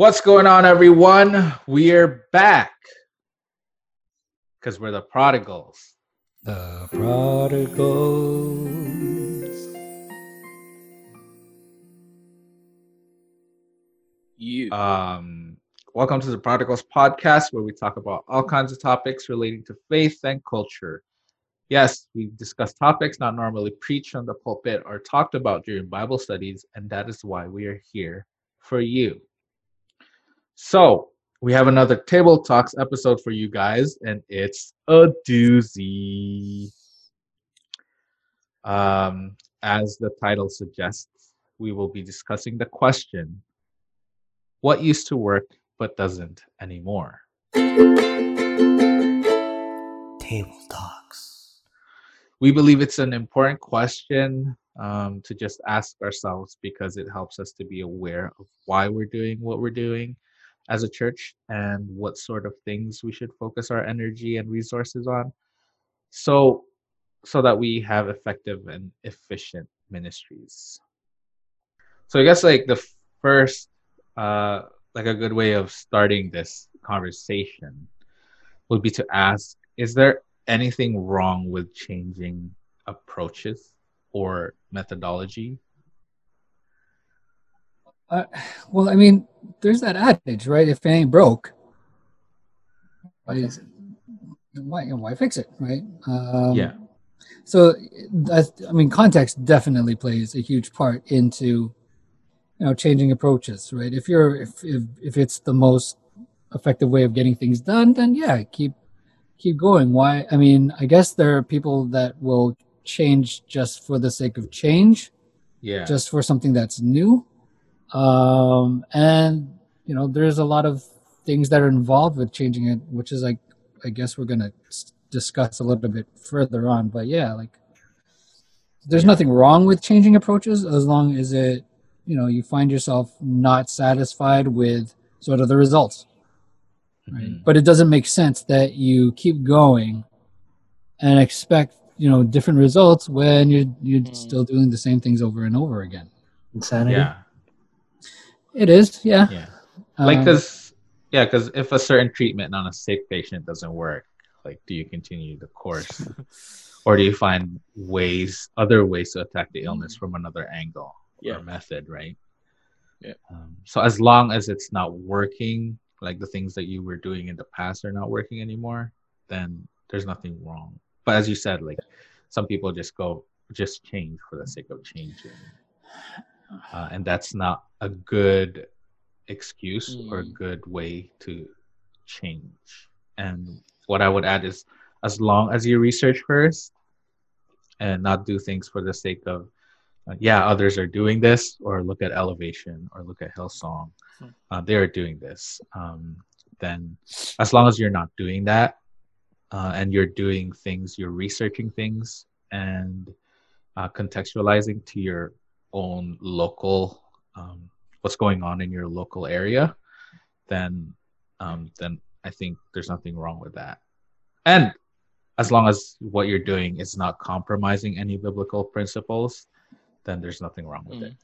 What's going on, everyone? We're back because we're the prodigals. The prodigals. You. Um, welcome to the Prodigals podcast, where we talk about all kinds of topics relating to faith and culture. Yes, we discuss topics not normally preached on the pulpit or talked about during Bible studies, and that is why we are here for you. So, we have another Table Talks episode for you guys, and it's a doozy. Um, as the title suggests, we will be discussing the question what used to work but doesn't anymore? Table talks. We believe it's an important question um, to just ask ourselves because it helps us to be aware of why we're doing what we're doing as a church and what sort of things we should focus our energy and resources on. So so that we have effective and efficient ministries. So i guess like the first uh like a good way of starting this conversation would be to ask is there anything wrong with changing approaches or methodology Uh, well, I mean, there's that adage, right? If it ain't broke, why, is, why, why fix it, right? Um, yeah So, that's, I mean, context definitely plays a huge part into, you know, changing approaches, right? If you're, if, if, if it's the most effective way of getting things done, then yeah, keep, keep going. Why? I mean, I guess there are people that will change just for the sake of change, yeah just for something that's new. Um, and, you know, there's a lot of things that are involved with changing it, which is like, I guess we're going to discuss a little bit further on. But yeah, like, there's nothing wrong with changing approaches as long as it, you know, you find yourself not satisfied with sort of the results. Right. Mhm. But it doesn't make sense that you keep going and expect, you know, different results when you're you're Mm. still doing the same things over and over again. Insanity. yeah It is, yeah. yeah like Um, because yeah because if a certain treatment on a sick patient doesn't work like do you continue the course or do you find ways other ways to attack the illness from another angle Yeah. or method right Yeah. um, so as long as it's not working like the things that you were doing in the past are not working anymore then there's nothing wrong but as you said like some people just go just change for the sake of changing uh, and that's not a good excuse or a Mm. good way to change. And what I would add is, as long as you research first and not do things for the sake of, uh, yeah, others are doing this, or look at Elevation or look at Hillsong, Hmm. uh, they are doing this. Um, then, as long as you're not doing that, uh, and you're doing things, you're researching things, and uh, contextualizing to your own local um, what's going on in your local area then um, then i think there's nothing wrong with that and as long as what you're doing is not compromising any biblical principles then there's nothing wrong with it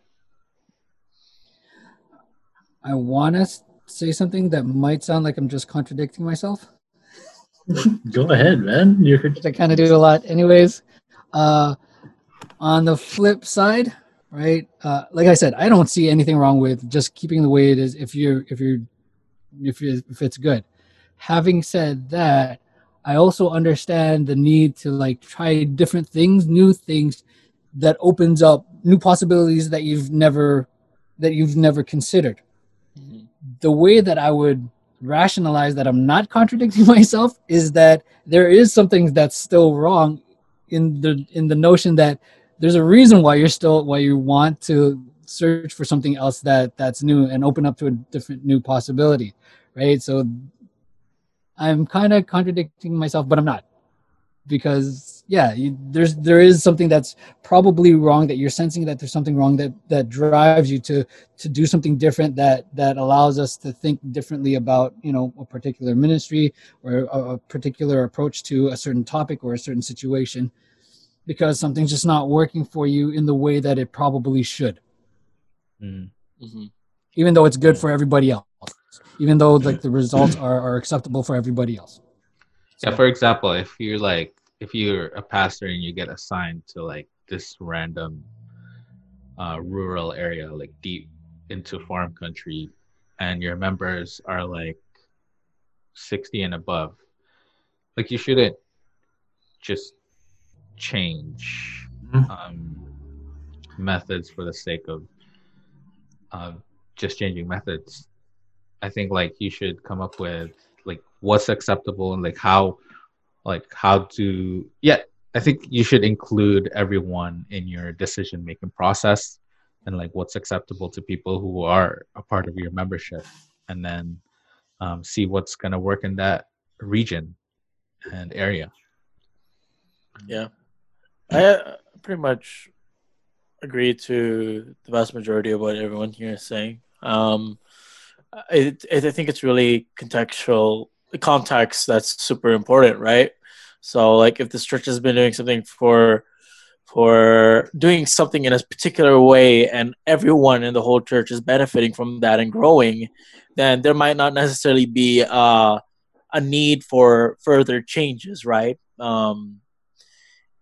I want to say something that might sound like I'm just contradicting myself, Go ahead, man. You're I kind of do it a lot, anyways. Uh, on the flip side, right? Uh, like I said, I don't see anything wrong with just keeping the way it is if you're if you're if you if it's good. Having said that, I also understand the need to like try different things, new things that opens up new possibilities that you've never that you've never considered. Mhm. the way that I would rationalize that I'm not contradicting myself is that there is something that's still wrong in the in the notion that there's a reason why you're still why you want to search for something else that that's new and open up to a different new possibility right? So i'm kind of contradicting myself but i'm not. Because yeah you, there's there is something that's probably wrong that you're sensing that there's something wrong that that drives you to to do something different that that allows us to think differently about you know a particular ministry or a, a particular approach to a certain topic or a certain situation because something's just not working for you in the way that it probably should Mm. Mhm. even though it's good for everybody else even though like the results are, are acceptable for everybody else. Yeah, for example, if you're like if you're a pastor and you get assigned to like this random uh, rural area, like deep into farm country, and your members are like 60 and above, like you shouldn't just change Mhm. um, methods for the sake of uh, just changing methods. I think like you should come up with like what's acceptable and like how like how to yeah i think you should include everyone in your decision making process and like what's acceptable to people who are a part of your membership and then um, see what's going to work in that region and area Yeah, I uh, pretty much agree to the vast majority of what everyone here is saying. Um, I, I think it's really contextual context that's super important, right? So, like, if this church has been doing something for for doing something in a particular way, and everyone in the whole church is benefiting from that and growing, then there might not necessarily be uh, a need for further changes, right? Um,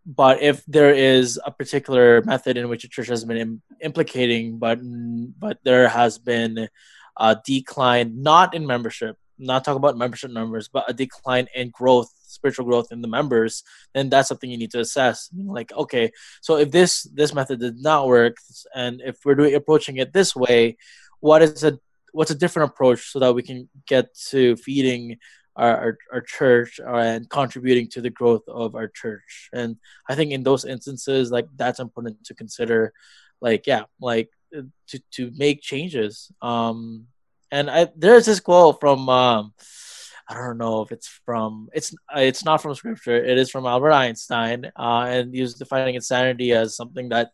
but if there is a particular method in which a church has been Im- implicating, but but there has been a decline, not in membership, not talk about membership numbers, but a decline in growth, spiritual growth in the members, then that's something you need to assess. Like, okay, so if this this method did not work, and if we're doing approaching it this way, what is a what's a different approach so that we can get to feeding our, our, our church and contributing to the growth of our church. And i think in those instances like that's important to consider like yeah like uh, to, to make changes. Um and i there's this quote from um I don't know if it's from it's uh, it's not from scripture. It is from Albert Einstein, uh, and he was defining insanity as something that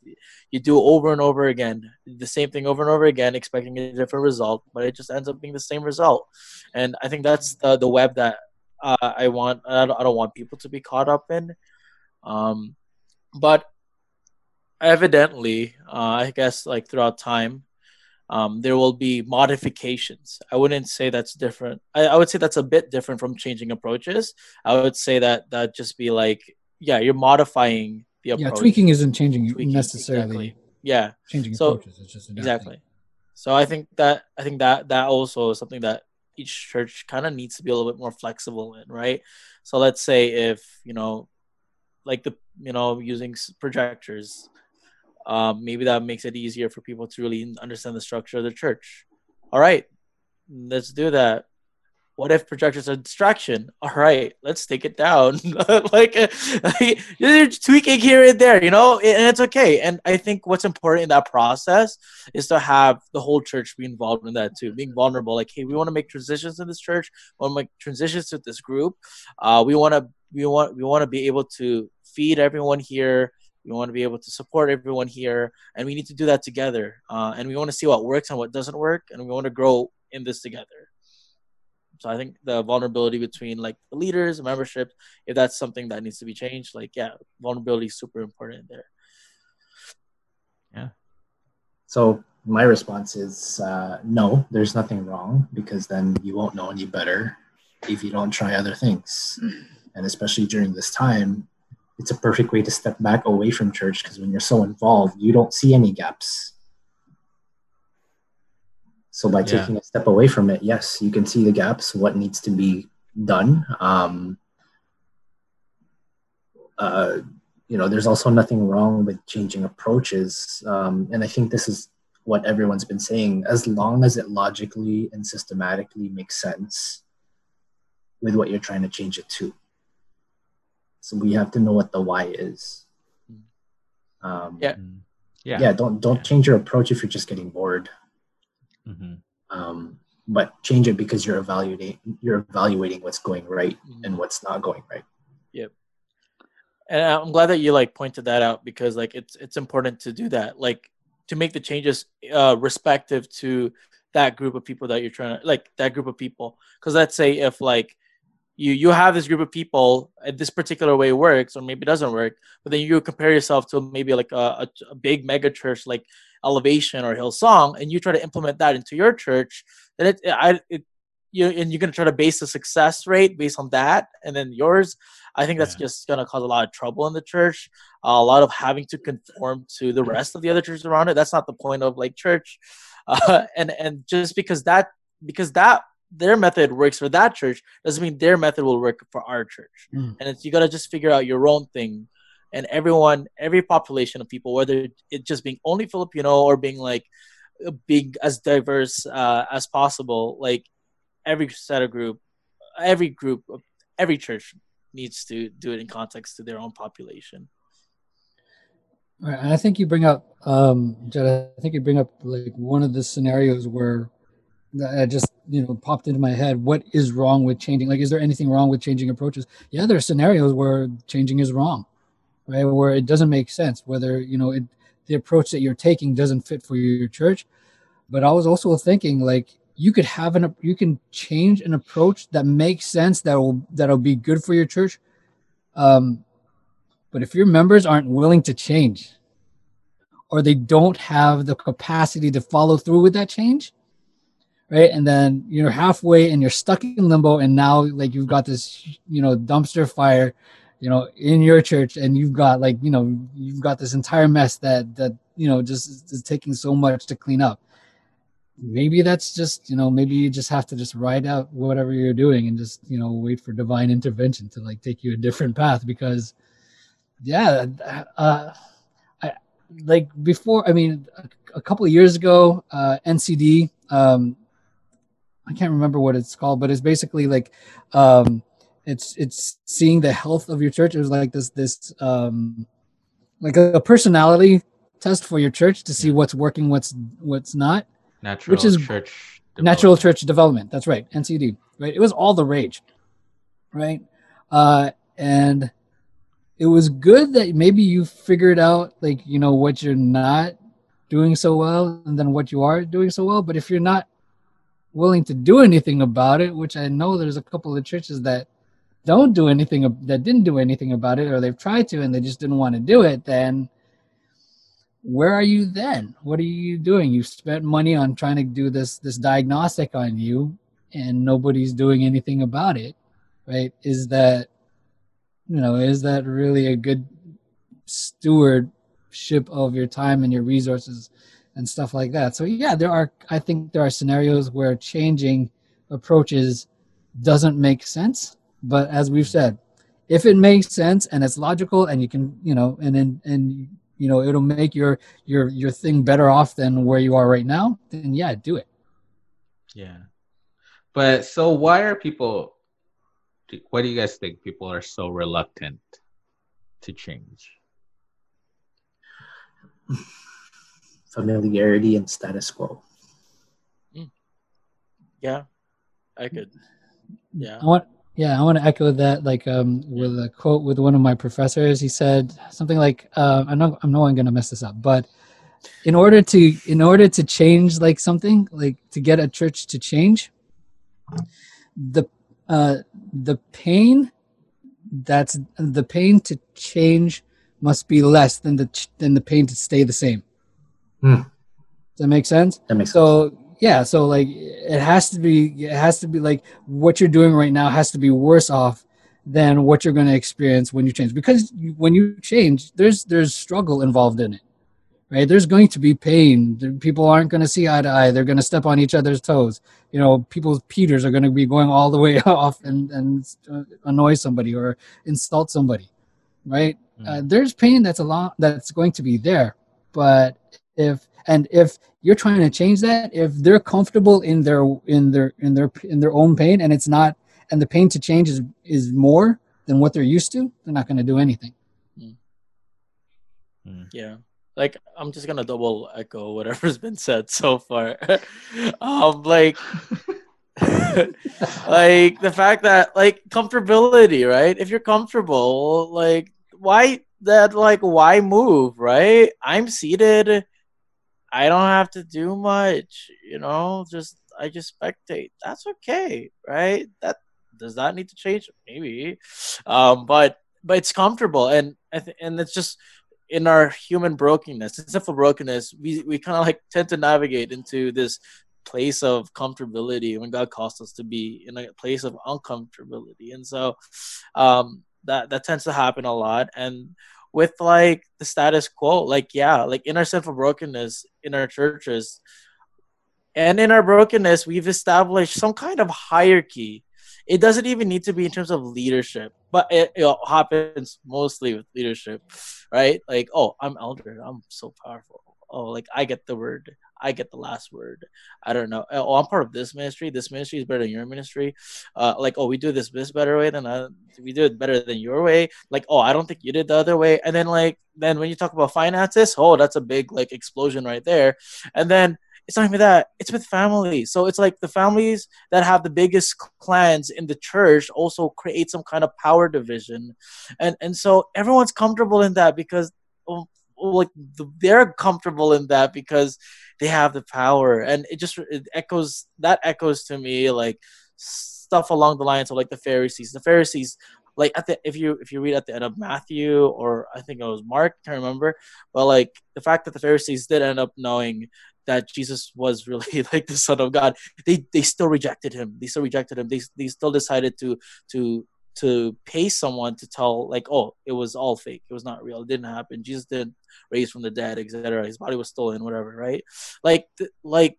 you do over and over again, the same thing over and over again, expecting a different result, but it just ends up being the same result. And I think that's the the web that uh, I want. I don't, I don't want people to be caught up in. Um, but evidently, uh, I guess like throughout time, um, there will be modifications. I wouldn't say that's different. I, I, would say that's a bit different from changing approaches. I would say that that just be like, yeah, you're modifying the approach. Yeah, tweaking isn't changing Tweaking, necessarily. exactly. Yeah, Changing So- approaches. It's just adapting. exactly. So I think that I think that that also is something that each church kind of needs to be a little bit more flexible in, right? So let's say if you know, like the you know using projectors, um, maybe that makes it easier for people to really understand the structure of the church. All right, let's do that. What if projectors are distraction? All right, let's take it down. like, like you're tweaking here and there, you know, and it's okay. And I think what's important in that process is to have the whole church be involved in that too, being vulnerable. Like, hey, we want to make transitions in this church. We want to make transitions to this group. Uh, we want to we want we want to be able to feed everyone here. We want to be able to support everyone here, and we need to do that together. Uh, and we want to see what works and what doesn't work, and we want to grow in this together. So I think the vulnerability between like the leaders and membership, if that's something that needs to be changed, like yeah, vulnerability is super important there. Yeah. So my response is uh, no, there's nothing wrong because then you won't know any better if you don't try other things. And especially during this time, it's a perfect way to step back away from church because when you're so involved, you don't see any gaps. So by Yeah. taking a step away from it, yes, you can see the gaps, what needs to be done. Um, uh, you know, there's also nothing wrong with changing approaches. Um, and I think this is what everyone's been saying. As long as it logically and systematically makes sense with what you're trying to change it to. So we have to know what the why is. Um, Yeah. Yeah yeah. Don't don't Yeah. change your approach if you're just getting bored. Mhm. Um, but change it because you're evaluating you're evaluating what's going right Mhm. and what's not going right. Yep. And I'm glad that you like pointed that out because like it's it's important to do that like to make the changes uh respective to that group of people that you're trying to like that group of people because let's say if like you you have this group of people and this particular way works or maybe it doesn't work but then you compare yourself to maybe like a, a, big mega church like elevation or hillsong and you try to implement that into your church then it I, it you and you're gonna try to base the success rate based on that, and then yours. I think that's Yeah. just gonna cause a lot of trouble in the church. a lot of having to conform to the rest of the other churches around it. That's not the point of like church. Uh, and and just because that because that their method works for that church doesn't mean their method will work for our church. Mm. And it's, you gotta just figure out your own thing. And everyone, every population of people, whether it just being only Filipino or being like being as diverse uh, as possible, like every set of group, every group, every church needs to do it in context to their own population. Right, and I think you bring up, um, Jed, I think you bring up like one of the scenarios where I just you know popped into my head. What is wrong with changing? Like, is there anything wrong with changing approaches? Yeah, there are scenarios where changing is wrong, right? Where it doesn't make sense. Whether you know it, the approach that you're taking doesn't fit for your church. But I was also thinking like you could have an you can change an approach that makes sense that will that'll be good for your church. Um, but if your members aren't willing to change, or they don't have the capacity to follow through with that change, right? And then you're halfway and you're stuck in limbo, and now like you've got this, you know, dumpster fire, you know, in your church, and you've got like, you know, you've got this entire mess that that you know just is, taking so much to clean up. Maybe that's just, you know, maybe you just have to just ride out whatever you're doing and just, you know, wait for divine intervention to like take you a different path because yeah uh i like before i mean a, a couple of years ago uh ncd um i can't remember what it's called but it's basically like um it's it's seeing the health of your church. It was like this this um like a, a personality test for your church to see what's working what's what's not Natural is church. natural development. church development. That's right. Ncd right? It was all the rage right? Uh and it was good that maybe you figured out like you know what you're not doing so well and then what you are doing so well. But if you're not willing to do anything about it which i know there's a couple of churches that don't do anything that didn't do anything about it or they've tried to and they just didn't want to do it then where are you then? What are you doing? You spent money on trying to do this this diagnostic on you and nobody's doing anything about it right? Is that you know is that really a good stewardship of your time and your resources and stuff like that so yeah there are i think there are scenarios where changing approaches doesn't make sense but as we've said if it makes sense and it's logical and you can you know and and, and you know it'll make your your your thing better off than where you are right now then yeah do it Yeah. But so why are people why do you guys think people are so reluctant to change? Familiarity and status quo. Yeah, I could. Yeah. I want yeah, I want to echo that like um with a quote with one of my professors. He said something like uh I'm not I'm no one gonna mess this up, but in order to in order to change like something, like to get a church to change, the uh the pain that's the pain to change must be less than the than the pain to stay the same. Does that make sense? That makes sense. so yeah so like it has to be it has to be like what you're doing right now has to be worse off than what you're going to experience when you change. Because you, when you change there's there's struggle involved in it right? There's going to be pain. People aren't going to see eye to eye. They're going to step on each other's toes. You know people's peters are going to be going all the way off and and annoy somebody or insult somebody right? Uh, there's pain that's a lot that's going to be there but if and if you're trying to change that if they're comfortable in their in their in their in their own pain and it's not and the pain to change is is more than what they're used to they're not going to do anything Yeah. Like I'm just gonna double echo whatever's been said so far. um like like the fact that like comfortability, right? If you're comfortable, like why that like why move, right? I'm seated. I don't have to do much, you know, just I just spectate. That's okay, right? That does that need to change? Maybe. Um but but it's comfortable and and it's just in our human brokenness, sinful brokenness, we, we kind of like tend to navigate into this place of comfortability when God calls us to be in a place of uncomfortability. And so um, that that tends to happen a lot. And with like the status quo, like yeah, like in our sinful brokenness in our churches and in our brokenness, we've established some kind of hierarchy. It doesn't even need to be in terms of leadership, but it, it happens mostly with leadership, right? Like, oh, I'm elder, I'm so powerful. Oh, like I get the word. I get the last word. I don't know. Oh, I'm part of this ministry. This ministry is better than your ministry. Uh, like, oh, we do this this better way than we do it better than your way. Like, oh, I don't think you did the other way. And then like then when you talk about finances, oh, that's a big like explosion right there. And then it's not even that it's with families so it's like the families that have the biggest clans in the church also create some kind of power division and and so everyone's comfortable in that because like they're comfortable in that because they have the power. And it just it echoes that echoes to me like stuff along the lines of like the pharisees. The pharisees like at the if you if you read at the end of matthew or i think it was mark i can't remember but like the fact that the pharisees did end up knowing that jesus was really like the son of god they they still rejected him. They still rejected him. They, they still decided to to to pay someone to tell like oh it was all fake it was not real it didn't happen jesus didn't raise from the dead etc his body was stolen whatever right like like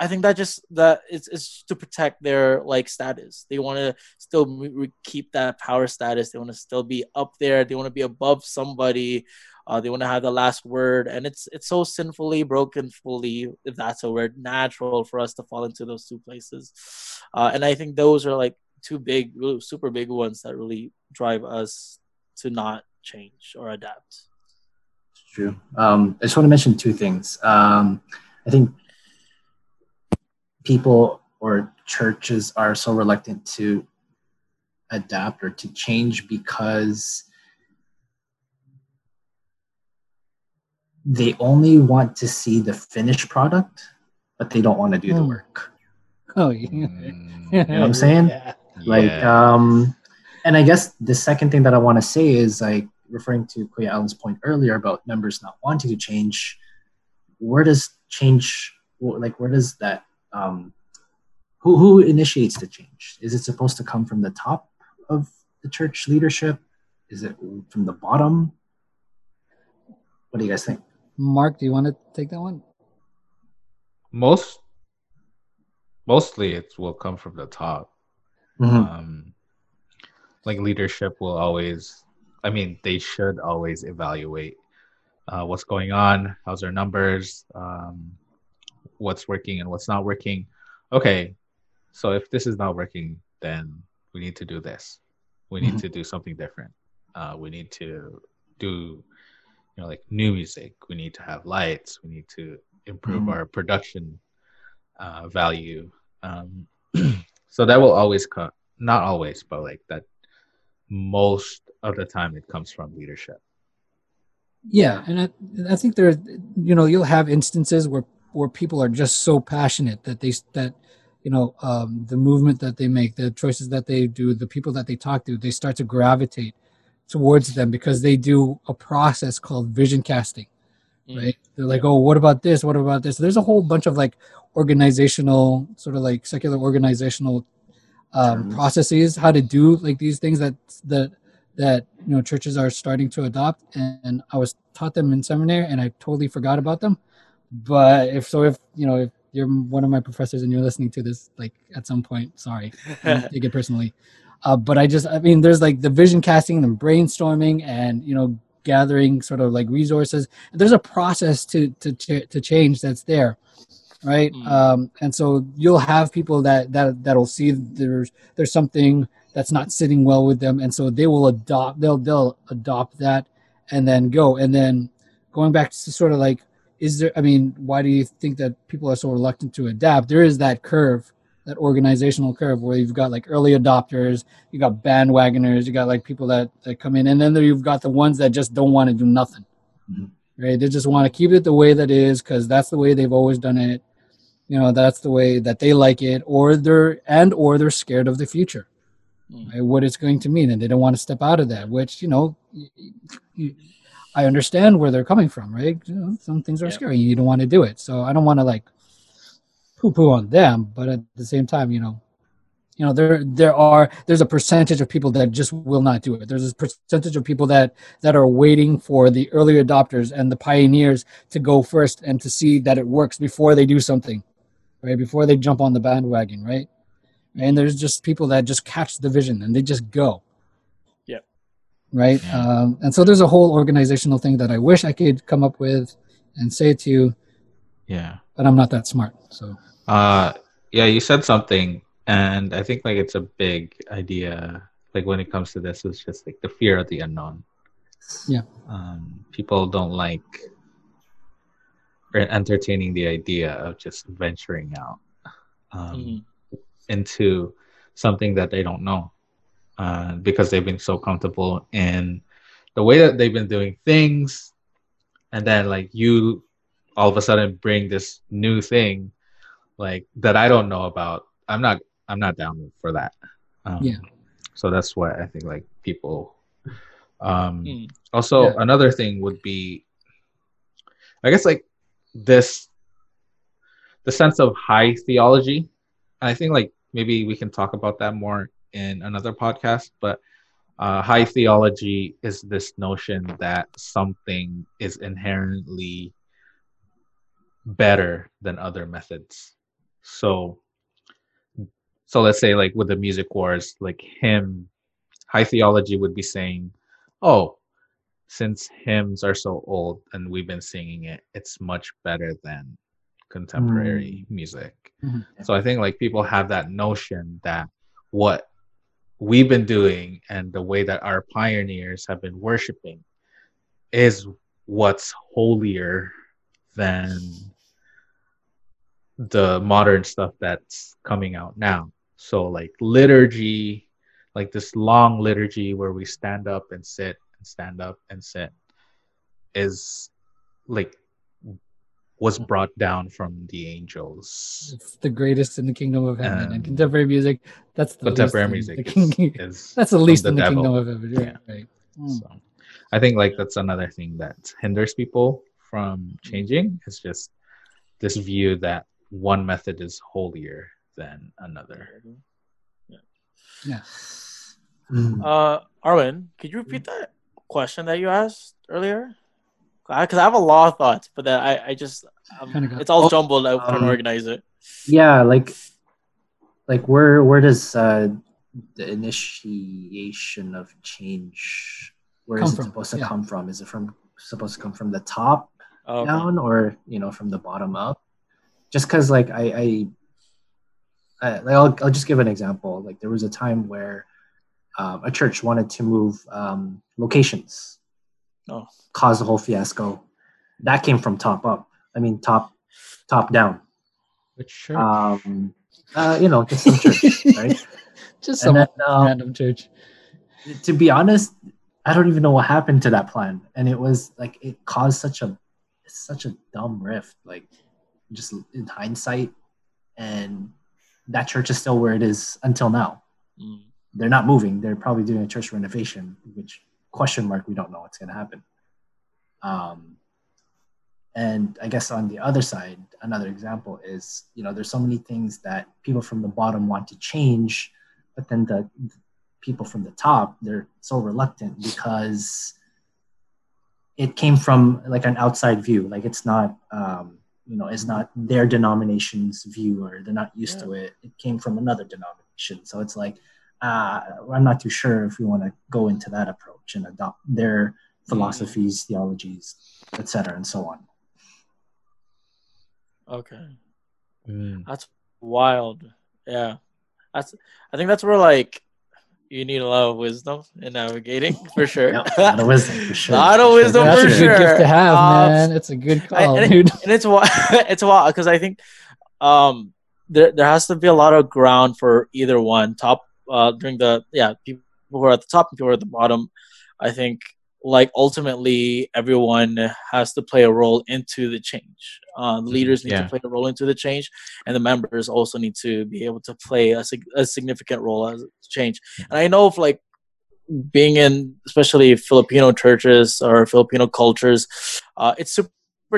I think that just that it's, it's to protect their like status. They want to still re- keep that power status. They want to still be up there. They want to be above somebody. Uh, they want to have the last word, and it's it's so sinfully broken, fully if that's a word, natural for us to fall into those two places. Uh, and I think those are like two big, super big ones that really drive us to not change or adapt. It's true. Um, I just want to mention two things. Um, I think people or churches are so reluctant to adapt or to change because they only want to see the finished product, but they don't want to do the hmm. work. Oh, yeah. You know what I'm saying? Yeah. Like, um, and I guess the second thing that I want to say is like referring to Kuya Allen's point earlier about members not wanting to change. Where does change, like, where does that, um, who, who initiates the change? Is it supposed to come from the top of the church leadership? Is it from the bottom? What do you guys think? Mark, do you want to take that one? Most, mostly it will come from the top. Mm-hmm. Um, like leadership will always, I mean, they should always evaluate uh, what's going on, how's our numbers, um, what's working and what's not working. Okay, so if this is not working, then we need to do this. We need mm-hmm. to do something different. Uh, we need to do, you know, like new music. We need to have lights. We need to improve mm-hmm. our production uh, value. Um, So that will always come, not always, but like that most of the time it comes from leadership. Yeah, and I, I think there, you know, you'll have instances where where people are just so passionate that they that you know um, the movement that they make, the choices that they do, the people that they talk to, they start to gravitate towards them because they do a process called vision casting mm. right? They're like oh what about this? What about this? There's a whole bunch of like organizational sort of like secular organizational um, processes how to do like these things that that that you know churches are starting to adopt. And, and i was taught them in seminary and i totally forgot about them. But if so if you know if you're one of my professors and you're listening to this like at some point sorry take it personally. Uh, but i just i mean there's like the vision casting and brainstorming and you know gathering sort of like resources. There's a process to to to change that's there right? Mm. um, and so you'll have people that that that'll see there's there's something that's not sitting well with them and so they will adopt they'll they'll adopt that and then go. And then going back to sort of like is there i mean why do you think that people are so reluctant to adapt? There is that curve that organizational curve where you've got like early adopters you got bandwagoners you got like people that, that come in and then there you've got the ones that just don't want to do nothing mm-hmm. right they just want to keep it the way that is because that's the way they've always done it you know that's the way that they like it or they're and or they're scared of the future mm. right? what it's going to mean and they don't want to step out of that which you know i understand where they're coming from right you know, some things are yeah. scary you don't want to do it so i don't want to like poo poo on them, but at the same time, you know, you know there there are there's a percentage of people that just will not do it. There's a percentage of people that that are waiting for the early adopters and the pioneers to go first and to see that it works before they do something right? Before they jump on the bandwagon right? And there's just people that just catch the vision and they just go. Yep. right? Um, and so there's a whole organizational thing that i wish i could come up with and say to you. Yeah. but i'm not that smart so Uh, yeah, you said something, and I think like it's a big idea. Like when it comes to this, it's just like the fear of the unknown. Yeah. Um, people don't like or entertaining the idea of just venturing out um, Mhm. into something that they don't know, uh, because they've been so comfortable in the way that they've been doing things, and then like you all of a sudden bring this new thing like that I don't know about. I'm not I'm not down for that. Um, Yeah. So that's why I think like people. Um, Mm. Also, Yeah. another thing would be, I guess like this, the sense of high theology. I think like maybe we can talk about that more in another podcast. But uh, high theology is this notion that something is inherently better than other methods. So so let's say like with the music wars, like hymn high theology would be saying, Oh, since hymns are so old and we've been singing it, it's much better than contemporary music. Mhm. So I think like people have that notion that what we've been doing and the way that our pioneers have been worshiping is what's holier than the modern stuff that's coming out now. So like liturgy, like this long liturgy where we stand up and sit and stand up and sit is like was brought down from the angels. it's the greatest in the kingdom of heaven Um, and contemporary music that's the Contemporary least music the king- is that's the least the in the devil. kingdom of heaven right, Yeah. right. Mm. So I think like that's another thing that hinders people from changing. It's just this view that one method is holier than another. yeah Mm. Uh, Arwen, could you repeat that question that you asked earlier? Because I have a lot of thoughts, but then I, I just, um, got- it's all Oh, jumbled. I'm trying um, organize it. yeah like like where where does uh the initiation of change where Come is it from, supposed to yeah. come from is it from supposed to come from the top Oh, okay. down or you know from the bottom up just because like i i, I like I'll, I'll just give an example. Like there was a time where um, a church wanted to move um, locations. Oh. caused a whole fiasco. That came from top up. I mean top top down. Which church? um uh, you know just some church right? Just And some then, um, random church. to be honest, I don't even know what happened to that plan, and it was like it caused such a such a dumb rift. Like just in hindsight, and that church is still where it is until now. Mm. They're not moving. They're probably doing a church renovation, which question mark we don't know what's going to happen. Um, and I guess on the other side, another example is you know there's so many things that people from the bottom want to change, but then the people from the top they're so reluctant because it came from like an outside view like it's not um, you know it's not their denomination's view or they're not used Yeah. to it it came from another denomination so it's like uh, i'm not too sure if we want to go into that approach and adopt their philosophies theologies etc and so on Okay. Mm. That's wild. Yeah. That's I think that's where like you need a lot of wisdom in navigating for sure. Yep, a lot of wisdom for sure a Lot of for sure. wisdom that's for a good sure. gift to have Um, man it's a good I- call and, dude it, and it's wild. it's wild because I think um there there has to be a lot of ground for either one. Top uh during the yeah people who are at the top and people who are at the bottom. I think like ultimately everyone has to play a role into the change. Uh, the leaders need Yeah. to play a role into the change, and the members also need to be able to play a, a significant role as change. And I know of like being in especially Filipino churches or Filipino cultures, uh, it's super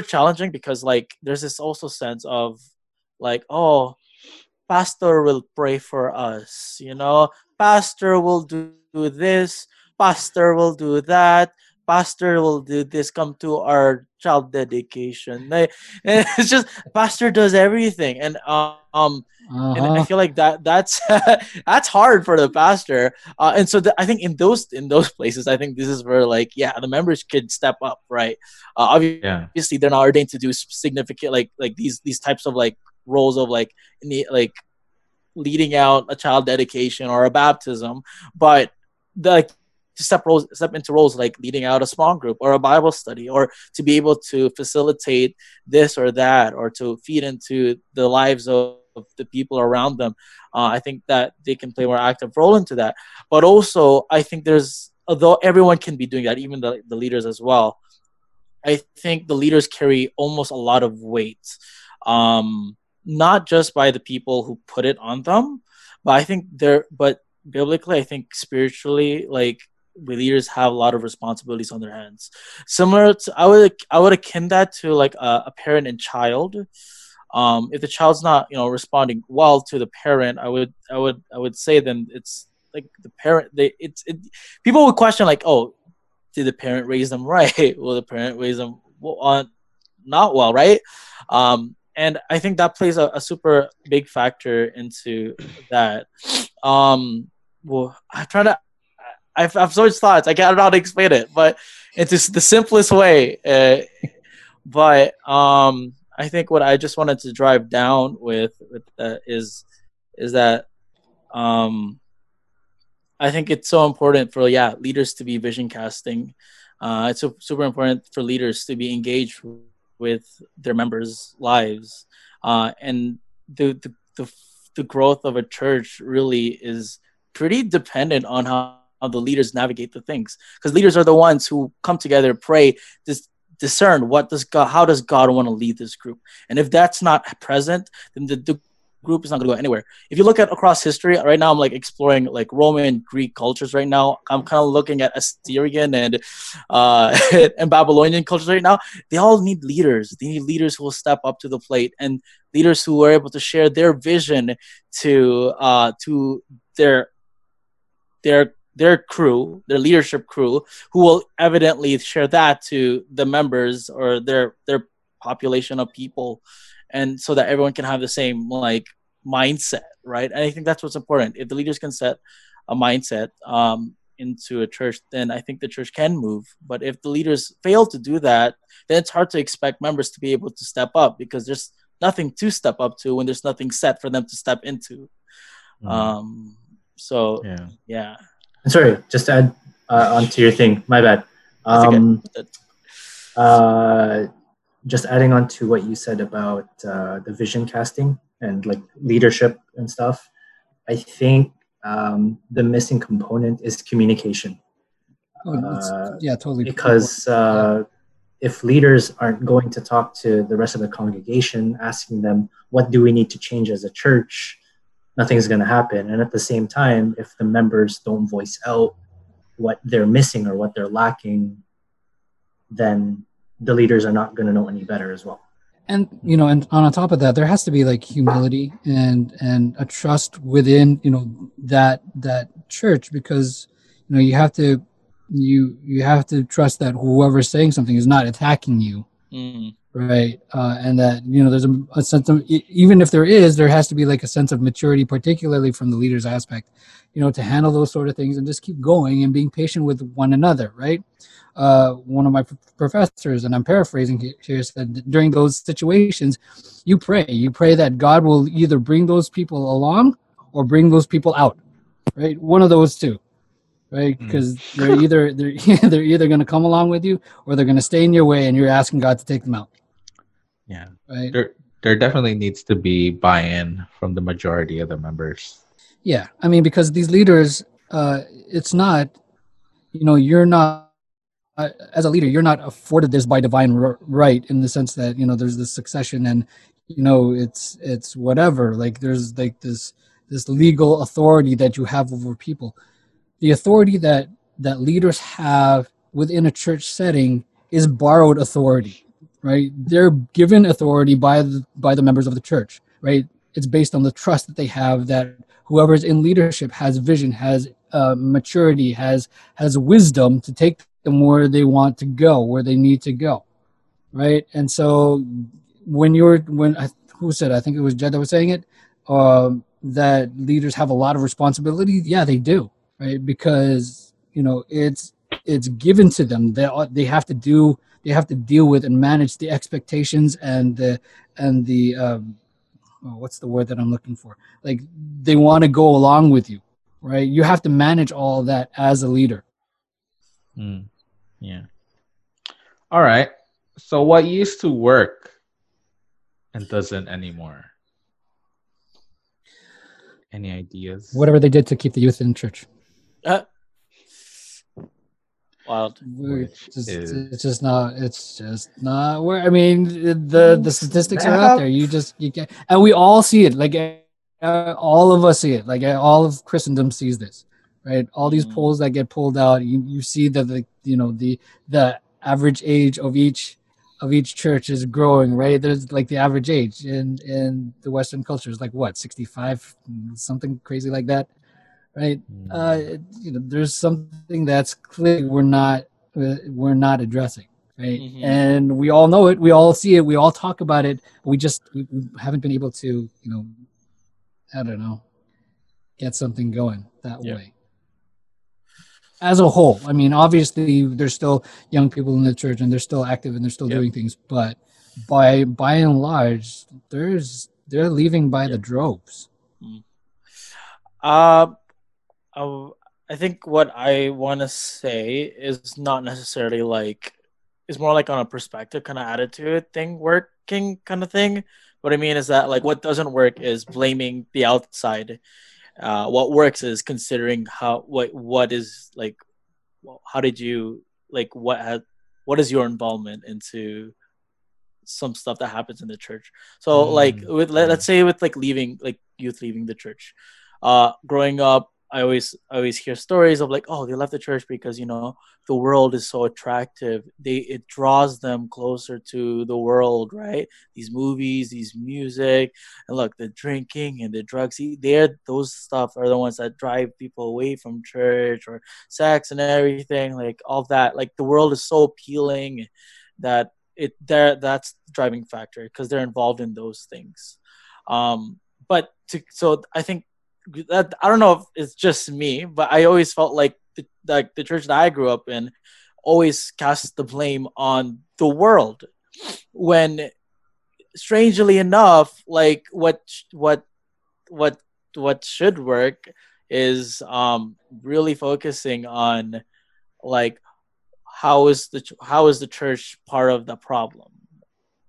challenging because like there's this also sense of like oh pastor will pray for us you know pastor will do this pastor will do that pastor will do this come to our child dedication and it's just pastor does everything and um Uh-huh. and I feel like that that's that's hard for the pastor. Uh, and so the, I think in those in those places, I think this is where like yeah, the members could step up, right? Uh, obviously, Yeah. they're not ordained to do significant like like these these types of like roles of like in the, like leading out a child dedication or a baptism, but the, like to step roles step into roles like leading out a small group or a Bible study or to be able to facilitate this or that or to feed into the lives of, the people around them. Uh, I think that they can play more active role into that. But also, I think there's although everyone can be doing that, even the, the leaders as well. I think the leaders carry almost a lot of weight, um, not just by the people who put it on them, but I think they're but biblically, I think spiritually, like leaders have a lot of responsibilities on their hands. Similar to I would I would akin that to like a, a parent and child. Um, if the child's not you know responding well to the parent, I would I would I would say then it's like the parent they it's it, people would question like oh did the parent raise them right? Will the parent raise them on not well, right? Um, and I think that plays a, a super big factor into that. Um, well, I'm trying to. I've, so much thoughts. I can't know how to explain it, but it's just the simplest way. Uh, but um, I think what I just wanted to drive down with with uh, is is that um, I think it's so important for yeah leaders to be vision casting. Uh, it's so, super important for leaders to be engaged with their members' lives, uh, and the, the the the growth of a church really is pretty dependent on how, how the leaders navigate the things because leaders are the ones who come together, pray, dis- discern what does God, how does God want to lead this group, and if that's not present, then the, the group is not going to go anywhere. If you look at across history, right now I'm like exploring like Roman Greek cultures right now. I'm kind of looking at Assyrian and uh, and Babylonian cultures right now. They all need leaders. They need leaders who will step up to the plate and leaders who are able to share their vision to uh, to their their their crew, their leadership crew, who will evidently share that to the members or their their population of people. And so that everyone can have the same like mindset right? And i think that's what's important. If the leaders can set a mindset um, into a church then i think the church can move. But if the leaders fail to do that then it's hard to expect members to be able to step up because there's nothing to step up to when there's nothing set for them to step into. Mhm. um so yeah. yeah And sorry, just to add uh, onto your thing. My bad. Um, uh, just adding on to what you said about uh, the vision casting and like leadership and stuff, I think um, the missing component is communication Oh, uh, yeah, totally. because uh, if leaders aren't going to talk to the rest of the congregation, asking them what do we need to change as a church, nothing's going to happen. And at the same time, if the members don't voice out what they're missing or what they're lacking, then the leaders are not going to know any better as well. and you know and on top of that there has to be like humility and and a trust within you know that that church because you know you have to you you have to trust that whoever's saying something is not attacking you mm, right uh, and that you know there's a, a sense of even if there is there has to be like a sense of maturity particularly from the leader's aspect you know to handle those sort of things and just keep going and being patient with one another right? Uh, one of my professors and i'm paraphrasing here said during those situations you pray. You pray that god will either bring those people along or bring those people out right? One of those two right Mm. because they're either they're, they're either going to come along with you or they're going to stay in your way and you're asking god to take them out Yeah. right There there definitely needs to be buy-in from the majority of the members. Yeah, I mean because these leaders, uh, it's not, you know, you're not uh, as a leader, you're not afforded this by divine r- right in the sense that you know there's this succession and you know it's it's whatever. Like there's like this this legal authority that you have over people. The authority that that leaders have within a church setting is borrowed authority, right? They're given authority by the by the members of the church right? It's based on the trust that they have that whoever's in leadership has vision, has uh, maturity, has has wisdom to take them where they want to go, where they need to go, right? And so when you're when I, who said I think it was Jed that was saying it um, that leaders have a lot of responsibility. Yeah, they do, right? Because you know it's it's given to them. They are they have to do they have to deal with and manage the expectations and the and the um, oh, what's the word that I'm looking for? Like they want to go along with you, right? You have to manage all that as a leader. Mm. Yeah. All right. So what used to work and doesn't anymore? Any ideas? Whatever they did to keep the youth in church. Uh, wild. It's just, it's just not. It's just not where. I mean, the the statistics are out there. You just you can, and we all see it. Like uh, all of us see it. Like all of Christendom sees this, right? All these mm. polls that get pulled out, you you see that the you know the the average age of each of each church is growing, right? There's like the average age in in the Western culture is like what, 65, something crazy like that, right? Mm. Uh, you know, there's something that's clear we're not uh, we're not addressing, right? Mm-hmm. And we all know it, we all see it, we all talk about it. We just we, we haven't been able to, you know, I don't know, get something going that yeah. way as a whole. I mean, obviously, there's still young people in the church and they're still active and they're still yep. doing things, but by by and large, there's they're leaving by yep. the droves. Mm. Uh, I think what I want to say is not necessarily like it's more like on a perspective kind of attitude thing working kind of thing. What I mean is that like what doesn't work is blaming the outside uh, what works is considering how what what is like how did you like what had what is your involvement into some stuff that happens in the church so mm. like with let, us say with like leaving like youth leaving the church uh growing up I always I always hear stories of like, oh, they left the church because you know the world is so attractive. They it draws them closer to the world, right? These movies, these music, and look, the drinking and the drugs. They're those stuff are the ones that drive people away from church or sex and everything, like all that. Like the world is so appealing that it there that's the driving factor because they're involved in those things. Um, but to, so I think that I don't know if it's just me, but I always felt like the, like the church that I grew up in always cast the blame on the world. When strangely enough like what what what what should work is um really focusing on like how is the how is the church part of the problem?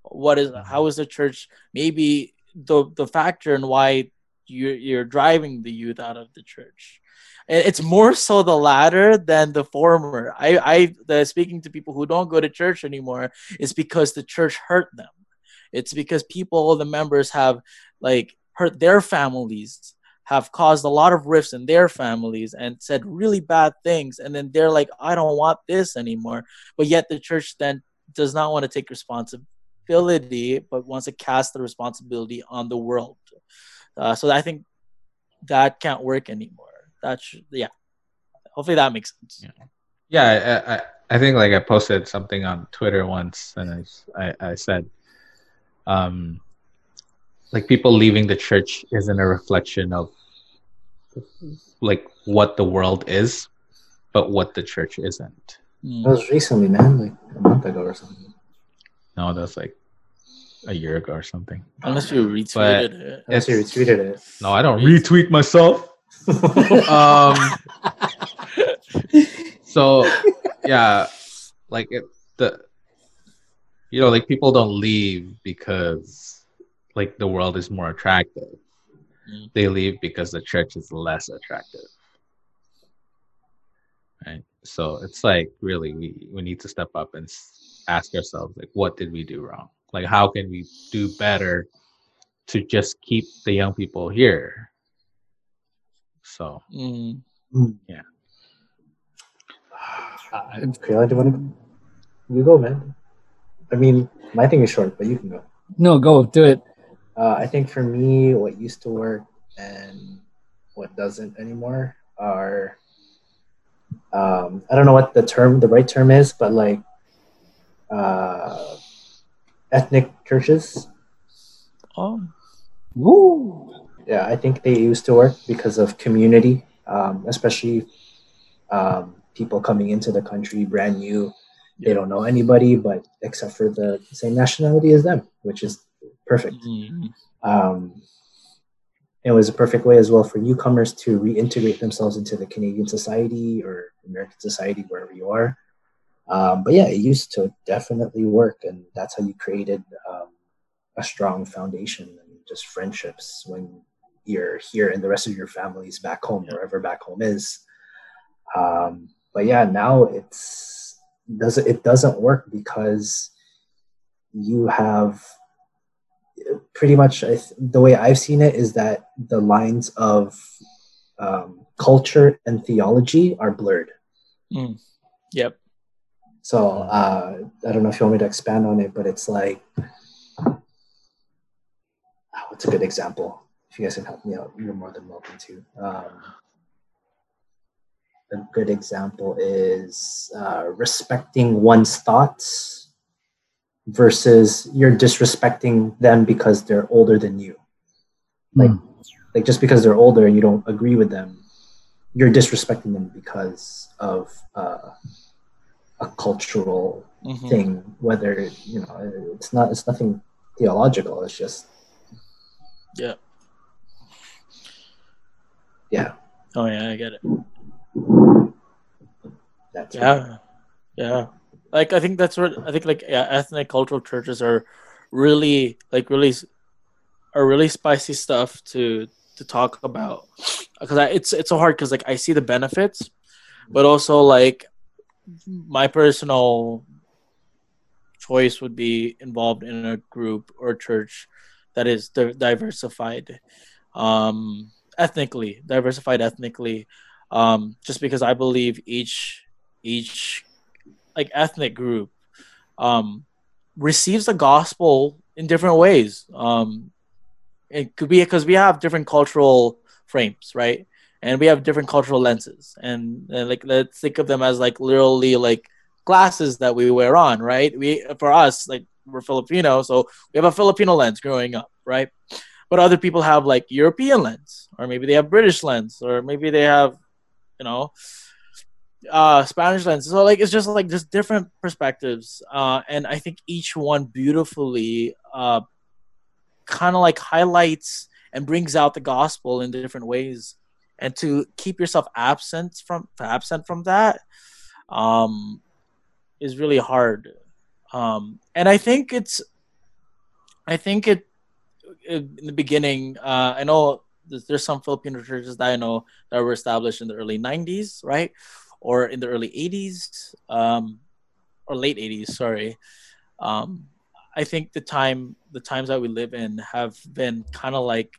What is how is the church maybe the the factor in why you're, you're driving the youth out of the church. It's more so the latter than the former. I i the, speaking to people who don't go to church anymore is because the church hurt them. It's because people the members have like hurt their families have caused a lot of rifts in their families and said really bad things. And then they're like i don't want this anymore. But yet the church then does not want to take responsibility but wants to cast the responsibility on the world uh, so I think that can't work anymore. That should, yeah. Hopefully that makes sense. Yeah, yeah I, I, I think like I posted something on Twitter once, and I, I, I said, um, like people leaving the church isn't a reflection of like what the world is, but what the church isn't. Mm. That was recently, man, like a month ago or something. No, that's like a year ago or something. Unless you retweeted it. Unless you retweeted it. No, I don't retweet myself. um. so, yeah, like it, the, you know, like people don't leave because like the world is more attractive. Mm. They leave because the church is less attractive. Right. So it's like really we we need to step up and ask ourselves like, what did we do wrong? Like, how can we do better to just keep the young people here? So, mm. yeah. Uh, Kayla, do you want to? You go, man. I mean, my thing is short, but you can go. No, go do it. Uh, I think for me, what used to work and what doesn't anymore are um, I don't know what the term, the right term is, but like uh, ethnic churches. Oh, Woo! Yeah, I think they used to work because of community, um, especially um, people coming into the country brand new. They don't know anybody, but except for the same nationality as them, which is perfect. Mhm. Um, it was a perfect way as well for newcomers to reintegrate themselves into the Canadian society or American society, wherever you are. Um, but yeah, it used to definitely work, and that's how you created um, a strong foundation and just friendships when you're here and the rest of your family's back home, Yeah. wherever back home is. Um, but yeah, now it's doesn't it doesn't work because you have pretty much I th- the way I've seen it is that the lines of um, culture and theology are blurred. Yep. So uh, I don't know if you want me to expand on it, but it's like, ah, what's a good example? If you guys can help me out, you're more than welcome to. Um, a good example is uh, respecting one's thoughts versus you're disrespecting them because they're older than you. Like, like just because they're older and you don't agree with them, you're disrespecting them because of uh, a cultural Mhm. thing. Whether you know, it's not, it's nothing theological. It's just, Yeah. yeah, Oh yeah, I get it. that's Yeah, yeah. Like I think that's what I think. Like yeah, ethnic cultural churches are really like really are really spicy stuff to to talk about because it's it's so hard because like I see the benefits, but also like my personal choice would be involved in a group or church that is di- diversified um ethnically diversified ethnically um just because i believe each each like ethnic group um receives the gospel in different ways. Um it could be because we have different cultural frames right and we have different cultural lenses. And, and like let's think of them as like literally like glasses that we wear on right? We for us like we're filipino so we have a filipino lens growing up right? But other people have like european lens or maybe they have british lens or maybe they have you know uh spanish lens. So like it's just like just different perspectives. Uh and i think each one beautifully uh kind of like highlights and brings out the gospel in different ways and to keep yourself absent from absent from that um is really hard. Um and i think it's i think it in the beginning uh i know there's, there's some filipino churches that i know that were established in the early 90s right? Or in the early 80s um or late 80s sorry. Um i think the time the times that we live in have been kind of like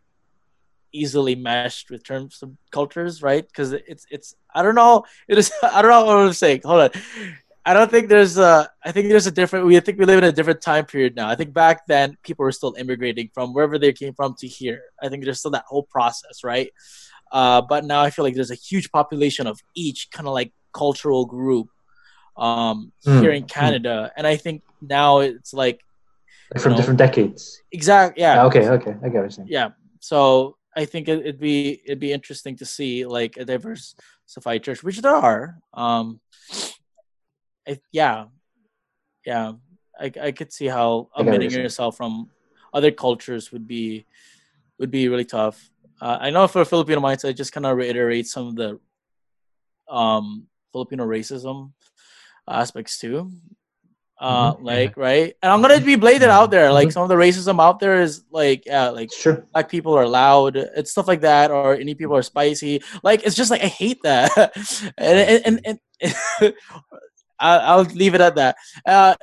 easily meshed with terms of cultures right because it's it's i don't know it is i don't know what i'm saying hold on I don't think there's a. I think there's a different. We think we live in a different time period now. I think back then people were still immigrating from wherever they came from to here. I think there's still that whole process, right? Uh, but now I feel like there's a huge population of each kind of like cultural group um, Mm, here in mm. Canada, and I think now it's like like from know, different decades. Exactly. yeah Yeah, okay, okay, I get what you're saying. yeah so i think it, it'd be it'd be interesting to see like a diversified church which there are um I, yeah yeah I, I could see how I get what omitting yourself from other cultures would be would be really tough. Uh, i know for filipino mindset I just kind of reiterate some of the um filipino racism aspects too uh Mhm. like right and i'm gonna be bladed out there like Mhm. some of the racism out there is like yeah like true. black people are loud it's stuff like that or any people are spicy like it's just like i hate that and and, and, and i'll leave it at that uh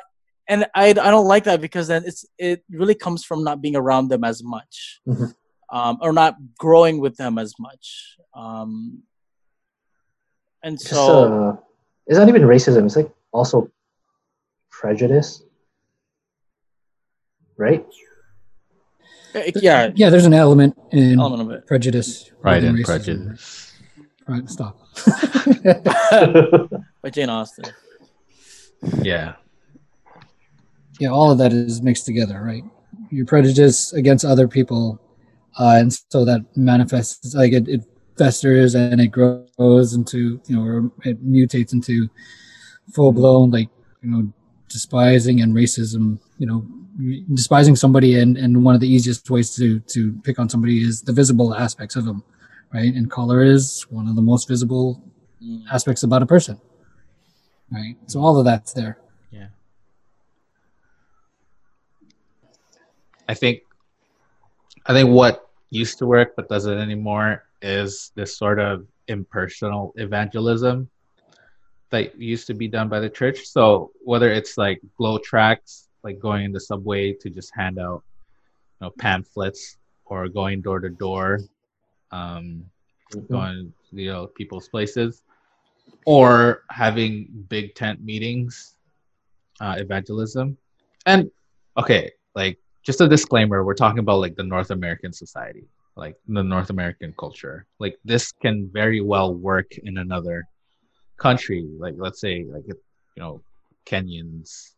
and I, I don't like that because then it's it really comes from not being around them as much Mhm. um, or not growing with them as much um, and so uh, it's not even racism. It's like also prejudice, right? Yeah, yeah, there's an element in element of it. prejudice, right? within and racism. prejudice. Right, stop. By Jane Austen. Yeah. yeah, all of that is mixed together, right? Your prejudice against other people, uh, and so that manifests like it, it festers and it grows into you know, or it mutates into full blown like you know despising and racism. You know, despising somebody and and one of the easiest ways to to pick on somebody is the visible aspects of them, right? And color is one of the most visible Mm. aspects about a person, right? So all of that's there. Yeah. I think I think what used to work but doesn't anymore is this sort of impersonal evangelism that used to be done by the church. So whether it's like glow tracks, like going in the subway to just hand out you know pamphlets or going door to door, um, going you know people's places, or having big tent meetings uh, evangelism. And okay, like just a disclaimer, we're talking about like the North American society, like the North American culture. Like this can very well work in another country. Like let's say like you know Kenyans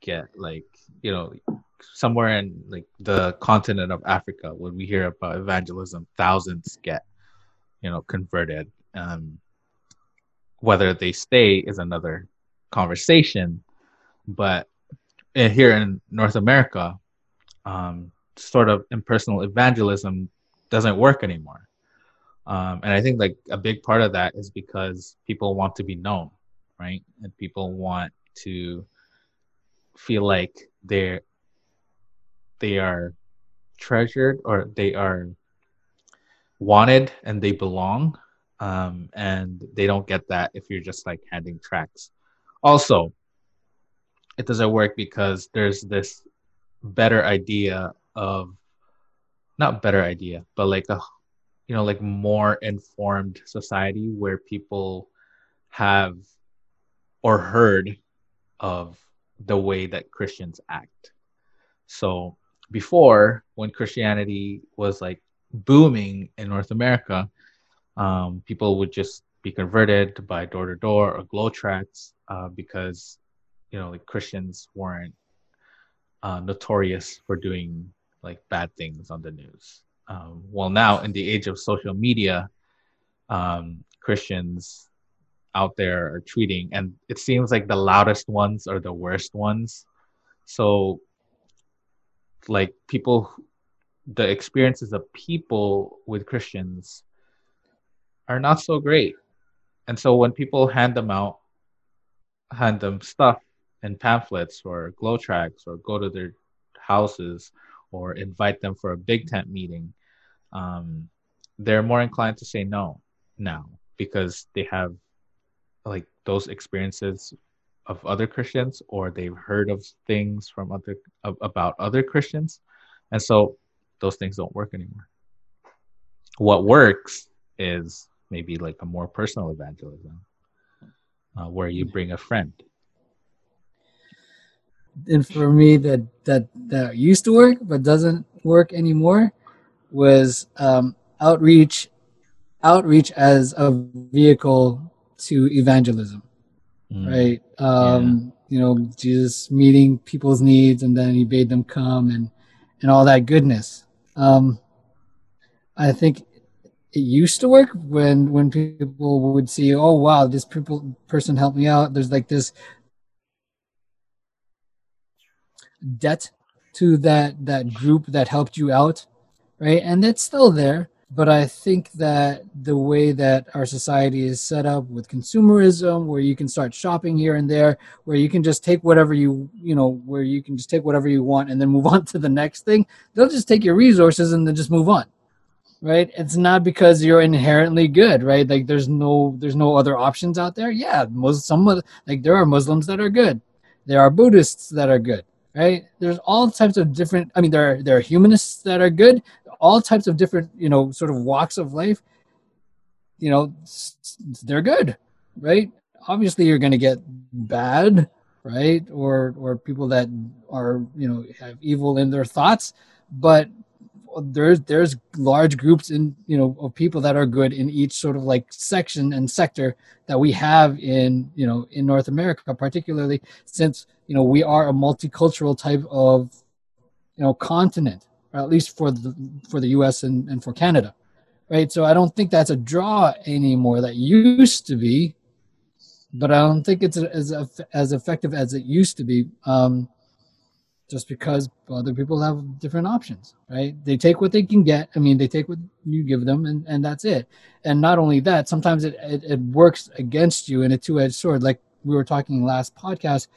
get like you know somewhere in like the continent of Africa when we hear about evangelism, thousands get you know converted. Um, whether they stay is another conversation but uh, here in north america um, sort of impersonal evangelism doesn't work anymore um, and i think like a big part of that is because people want to be known right and people want to feel like they're they are treasured or they are wanted and they belong um, and they don't get that if you're just like handing tracks. Also, it doesn't work because there's this better idea of not better idea, but like a you know like more informed society where people have or heard of the way that Christians act. So before, when Christianity was like booming in North America, um, people would just be converted by door to door or glow tracks uh, because you know like Christians weren't uh, notorious for doing like bad things on the news. Um, well, now in the age of social media, um, Christians out there are tweeting, and it seems like the loudest ones are the worst ones. So, like people, the experiences of people with Christians are not so great. And so when people hand them out, hand them stuff and pamphlets or glow tracks or go to their houses or invite them for a big tent meeting, um, they're more inclined to say no now because they have like those experiences of other Christians or they've heard of things from other of, about other Christians. And so those things don't work anymore. What works is maybe like a more personal evangelism uh, where you bring a friend and for me that that that used to work but doesn't work anymore was um, outreach outreach as a vehicle to evangelism Mm, right? Um you know jesus meeting people's needs and then he bade them come and and all that goodness. Um i think it used to work when when people would see oh wow this people person helped me out. There's like this debt to that that group that helped you out right? And it's still there but i think that the way that our society is set up with consumerism where you can start shopping here and there where you can just take whatever you you know where you can just take whatever you want and then move on to the next thing they'll just take your resources and then just move on right? It's not because you're inherently good right? Like there's no there's no other options out there. Yeah most some of like there are muslims that are good. There are buddhists that are good right? There's all types of different i mean there are there are humanists that are good all types of different you know sort of walks of life you know they're good right? Obviously you're going to get bad right? Or or people that are you know have evil in their thoughts but there's there's large groups in you know of people that are good in each sort of like section and sector that we have in you know in North America, particularly since you know we are a multicultural type of you know continent, or at least for the for the U.S. and, and for Canada, right? So I don't think that's a draw anymore. That used to be, but I don't think it's as as effective as it used to be. Um, just because other people have different options, right? They take what they can get. I mean, they take what you give them, and, and that's it. And not only that, sometimes it, it, it works against you in a two edged sword. Like we were talking last podcast,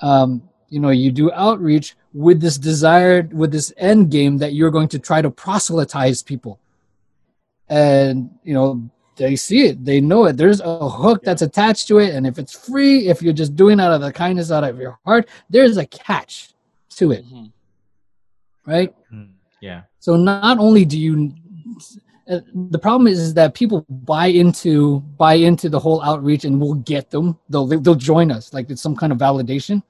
um, you know, you do outreach with this desired, with this end game that you're going to try to proselytize people. And, you know, they see it, they know it. There's a hook that's attached to it. And if it's free, if you're just doing out of the kindness out of your heart, there's a catch to it. Mm-hmm. Right? Mm, yeah. So not only do you uh, the problem is, is that people buy into buy into the whole outreach and we'll get them they'll they'll join us like it's some kind of validation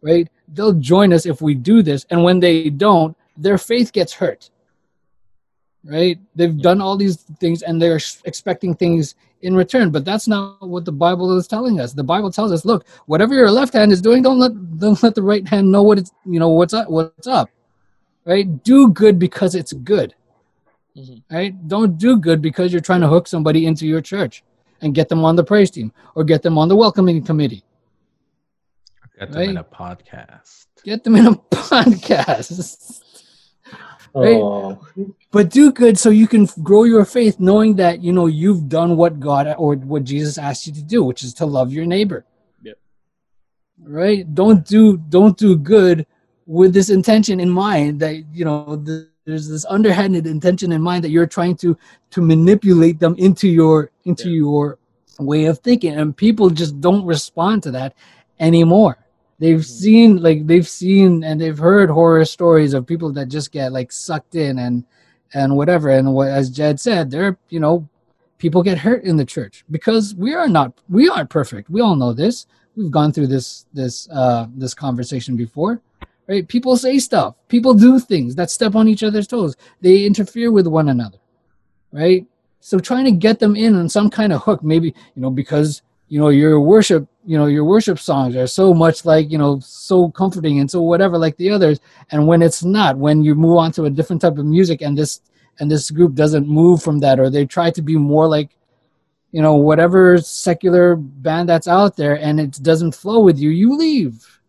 right they'll join us if we do this and when they don't their faith gets hurt right? They've done all these things and they're expecting things in return but that's not what the bible is telling us. The bible tells us look whatever your left hand is doing don't let don't let the right hand know what it's you know what's up what's up right? Do good because it's good mm-hmm. right? Don't do good because you're trying to hook somebody into your church and get them on the praise team or get them on the welcoming committee. Get them right? in a podcast. Get them in a podcast right? Oh. But do good so you can grow your faith, knowing that you know you've done what God or what Jesus asked you to do, which is to love your neighbor. Yep. Right? Don't do don't do good with this intention in mind that you know the, there's this underhanded intention in mind that you're trying to to manipulate them into your into yeah. your way of thinking, and people just don't respond to that anymore they've mm-hmm. seen like they've seen and they've heard horror stories of people that just get like sucked in and and whatever. And what as jed said there you know people get hurt in the church because we are not we aren't perfect. We all know this. We've gone through this this uh this conversation before right? People say stuff. People do things that step on each other's toes. They interfere with one another right? So trying to get them in on some kind of hook maybe you know because you know your worship you know your worship songs are so much like you know so comforting and so whatever like the others. And when it's not when you move on to a different type of music and this and this group doesn't move from that or they try to be more like you know whatever secular band that's out there and it doesn't flow with you you leave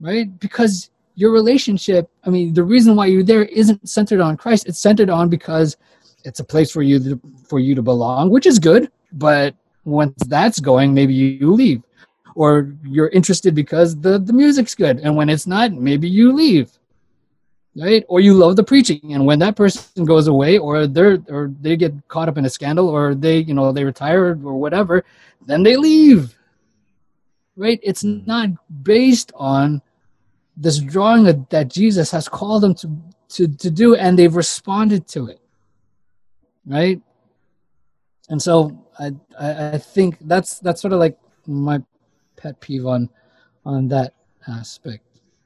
right? Because your relationship i mean the reason why you're there isn't centered on christ. It's centered on because it's a place for you to, for you to belong which is good but once that's going, maybe you leave. Or you're interested because the, the music's good. And when it's not, maybe you leave. Right? Or you love the preaching. And when that person goes away or they're or they get caught up in a scandal or they, you know, they retire or whatever, then they leave. Right? It's not based on this drawing that Jesus has called them to, to, to do, and they've responded to it. Right? And so I, I think that's that's sort of like my pet peeve on on that aspect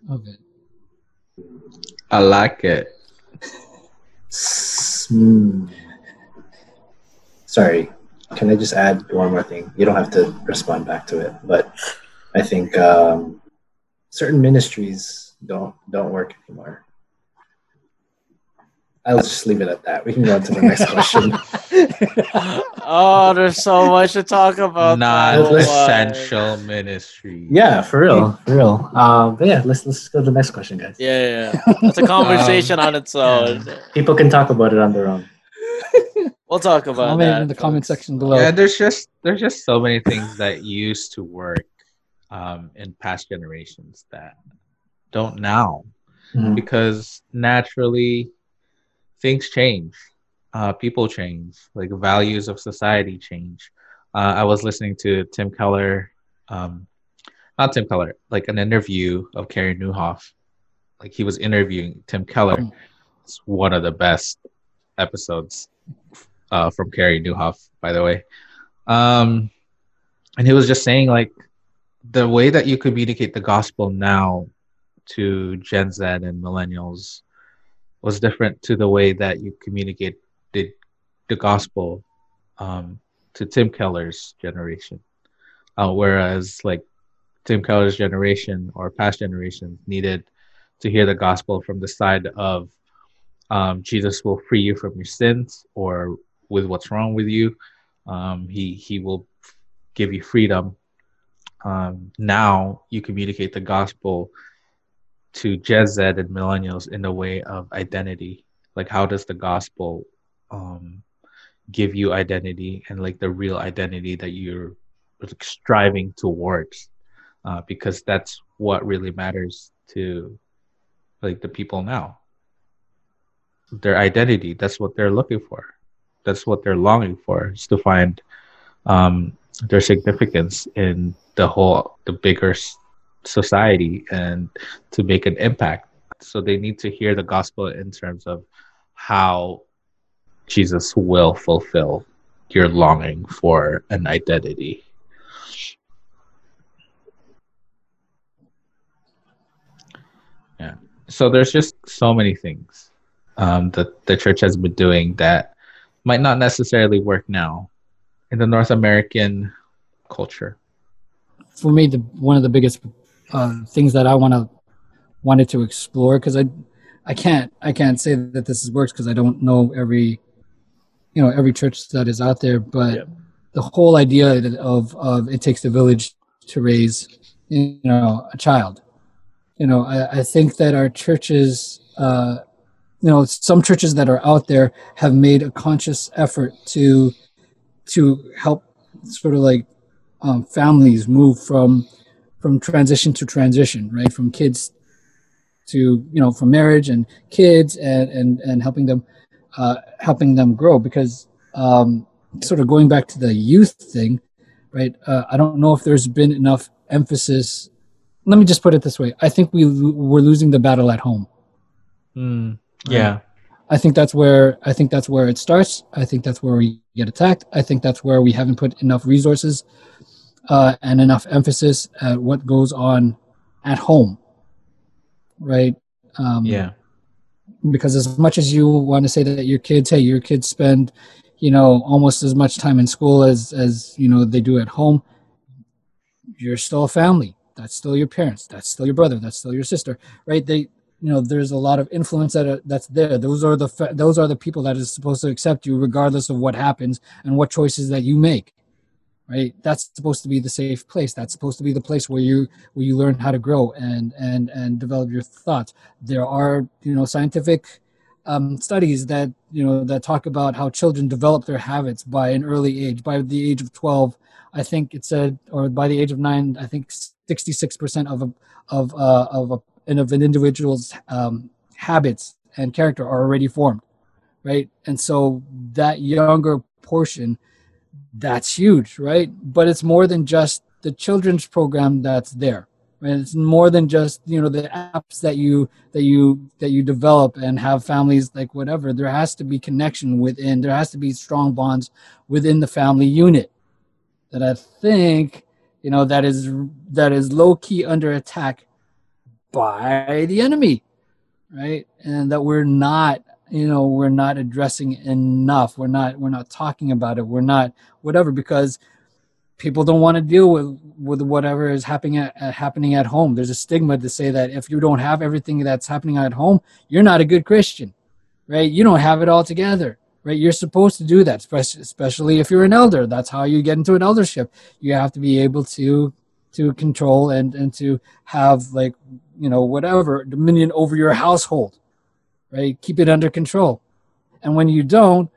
of it. I like it. Hmm. Sorry, can I just add one more thing? You don't have to respond back to it, but I think um, certain ministries don't don't work anymore. I'll just leave it at that. We can go on to the next question. oh, there's so much to talk about. Non-essential ministry. Yeah, for real, for real. Um, but yeah, let's let's go to the next question, guys. Yeah, yeah, it's a conversation um, on its own. People can talk about it on their own. We'll talk about comment that in the comment section below. Yeah, there's just there's just so many things that used to work um, in past generations that don't now, mm-hmm. because naturally things change. Uh, people change. Like values of society change. Uh, i was listening to tim keller um, not tim keller like an interview of carey Nieuwhof. like he was interviewing tim keller. Mm. it's one of the best episodes uh, from carey Nieuwhof, by the way. Um, and he was just saying like the way that you communicate the gospel now to gen z and millennials was different to the way that you communicate the, the gospel um, to Tim Keller's generation. Uh, whereas like Tim Keller's generation or past generations needed to hear the gospel from the side of um, Jesus will free you from your sins or with what's wrong with you. Um, he he will give you freedom. Um, now you communicate the gospel to Gen Z and millennials in the way of identity. Like, how does the gospel um, give you identity and like the real identity that you're like, striving towards? Uh, because that's what really matters to like the people now. Their identity. That's what they're looking for. That's what they're longing for. Is to find um, their significance in the whole, the bigger society and to make an impact. So they need to hear the gospel in terms of how Jesus will fulfill your longing for an identity. Yeah. So there's just so many things um, that the church has been doing that might not necessarily work now in the North American culture. For me, the one of the biggest uh, things that I want to wanted to explore because I I can't I can't say that this works because I don't know every you know every church that is out there, but yep. the whole idea of of it takes a village to raise you know a child. You know, I, I think that our churches, uh, you know, some churches that are out there have made a conscious effort to to help sort of like um, families move from from transition to transition, right? From kids to you know from marriage and kids and and and helping them uh, helping them grow because um, sort of going back to the youth thing, right? Uh, I don't know if there's been enough emphasis. Let me just put it this way: I think we we're losing the battle at home. Mm, yeah. Right? I think that's where I think that's where it starts. I think that's where we get attacked. I think that's where we haven't put enough resources uh, and enough emphasis at what goes on at home, right? Um, yeah. Because as much as you want to say that your kids, hey, your kids spend, you know, almost as much time in school as as you know they do at home, you're still a family. That's still your parents. That's still your brother. That's still your sister, right? They, you know, there's a lot of influence that are, that's there. Those are the those are the people that is supposed to accept you regardless of what happens and what choices that you make right? That's supposed to be the safe place. That's supposed to be the place where you where you learn how to grow and and and develop your thoughts. There are you know scientific um, studies that you know that talk about how children develop their habits by an early age. By the age of 12 i think it said or by the age of 9 i think 66% of a of uh, of a of an individual's um, habits and character are already formed right? And so that younger portion that's huge, right? But it's more than just the children's program that's there. Right? It's more than just you know the apps that you that you that you develop and have families like whatever. There has to be connection within. There has to be strong bonds within the family unit. That I think you know that is that is low key under attack by the enemy, right? And that we're not you know we're not addressing enough. We're not we're not talking about it. We're not whatever because people don't want to deal with with whatever is happening at, uh, happening at home. There's a stigma to say that if you don't have everything that's happening at home you're not a good christian right? You don't have it all together right? You're supposed to do that especially if you're an elder. That's how you get into an eldership. You have to be able to to control and and to have like you know whatever dominion over your household right? Keep it under control. And when you don't,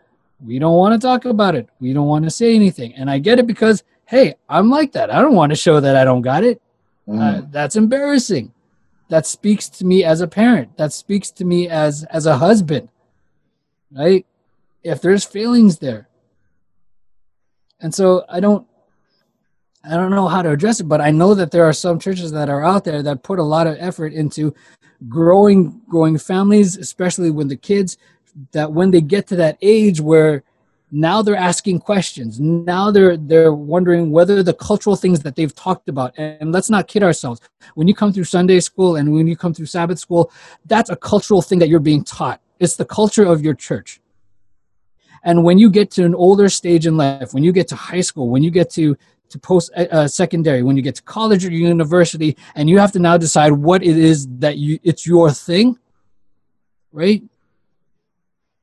we don't want to talk about it. We don't want to say anything. And I get it because, hey, I'm like that. I don't want to show that I don't got it. Mm. Uh, that's embarrassing. That speaks to me as a parent. That speaks to me as as a husband. Right? If there's feelings there. And so I don't I don't know how to address it, but I know that there are some churches that are out there that put a lot of effort into growing growing families, especially when the kids that when they get to that age where now they're asking questions now they're they're wondering whether the cultural things that they've talked about and let's not kid ourselves when you come through sunday school and when you come through sabbath school that's a cultural thing that you're being taught it's the culture of your church. And when you get to an older stage in life, when you get to high school, when you get to to post uh, uh, secondary, when you get to college or university, and you have to now decide what it is that you it's your thing, right?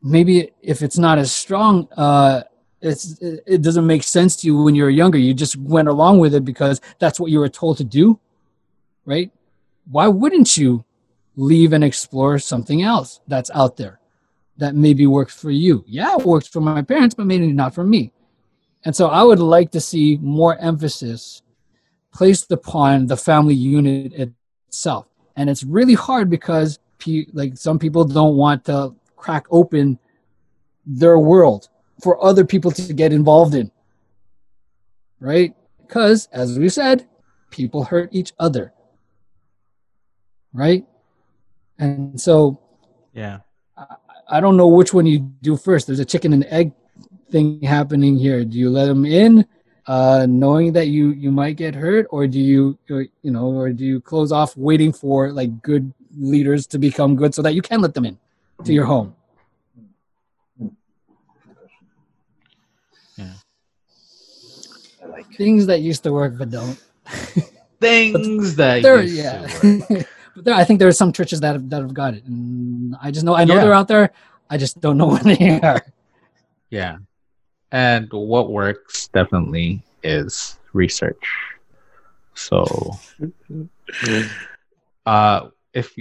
Maybe if it's not as strong, uh, it's it doesn't make sense to you when you're younger. You just went along with it because that's what you were told to do, right? Why wouldn't you leave and explore something else that's out there? that maybe works for you. Yeah, it works for my parents, but maybe not for me. And so I would like to see more emphasis placed upon the family unit itself. And it's really hard because like some people don't want to crack open their world for other people to get involved in. Right? Because as we said, people hurt each other. Right? And so yeah I don't know which one you do first. There's a chicken and egg thing happening here. Do you let them in, uh, knowing that you you might get hurt, or do you or, you know, or do you close off waiting for like good leaders to become good so that you can let them in to your home? Yeah. I like things that used to work but don't. Things that used yeah. to work. but there, I think there are some churches that have, that have got it. And I just know I know yeah. they're out there. I just don't know when they are. Yeah, and what works definitely is research. So, uh, if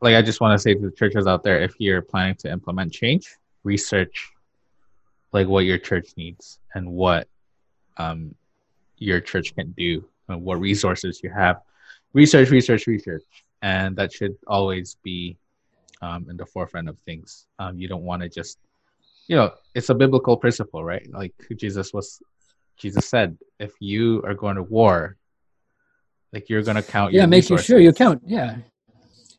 like I just want to say to the churches out there, if you're planning to implement change, research like what your church needs and what um, your church can do and what resources you have. Research, research, research and that should always be um, in the forefront of things. Um, you don't want to just, you know, it's a biblical principle, right? Like Jesus was, Jesus said, if you are going to war, like you're going to count. Yeah, make you sure you count. Yeah,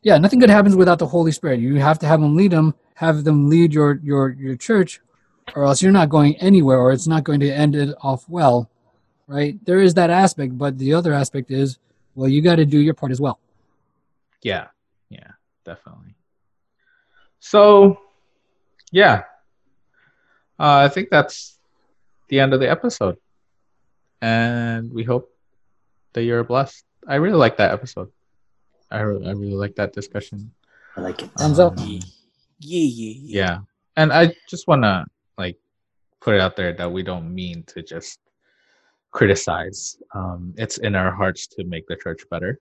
yeah. Nothing good happens without the Holy Spirit. You have to have them lead them, have them lead your your your church, or else you're not going anywhere, or it's not going to end it off well, right? There is that aspect, but the other aspect is, well, you got to do your part as well. Yeah, yeah, definitely. So, yeah, uh, I think that's the end of the episode, and we hope that you're blessed. I really like that episode. I really, I really like that discussion. I like it. Thumbs um, up. Yeah, yeah, yeah. Yeah, and I just wanna like put it out there that we don't mean to just criticize. Um, it's in our hearts to make the church better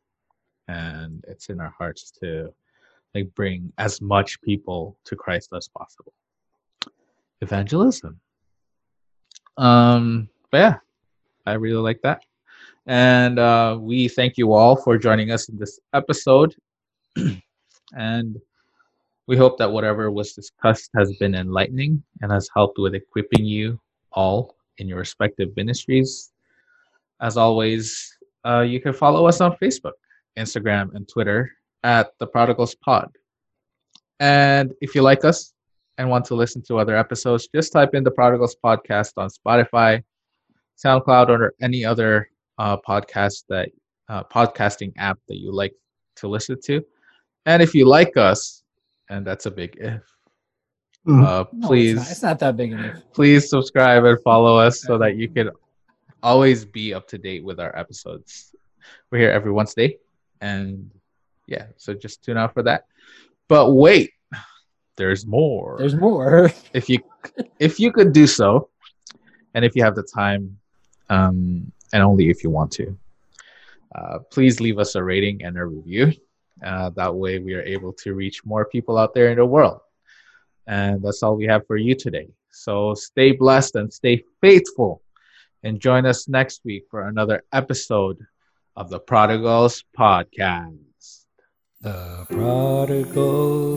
and it's in our hearts to like bring as much people to Christ as possible. Evangelism. Um, but yeah, I really like that. And uh, we thank you all for joining us in this episode. and we hope that whatever was discussed has been enlightening and has helped with equipping you all in your respective ministries. As always, uh, you can follow us on Facebook Instagram, and Twitter at the Prodigals Pod. And if you like us and want to listen to other episodes, just type in the Prodigals Podcast on Spotify, SoundCloud, or any other uh, podcast that uh, podcasting app that you like to listen to. And if you like us, and that's a big if, mm-hmm. uh, please no, it's, not. it's, not. that big an if. Please subscribe and follow us so that you can always be up to date with our episodes. We're here every Wednesday and yeah, so just tune out for that. But wait, there's more. There's more. if you if you could do so, and if you have the time, um, and only if you want to, uh, please leave us a rating and a review. Uh, that way, we are able to reach more people out there in the world. And that's all we have for you today. So stay blessed and stay faithful. And join us next week for another episode of the Prodigals Podcast. The Prodigals.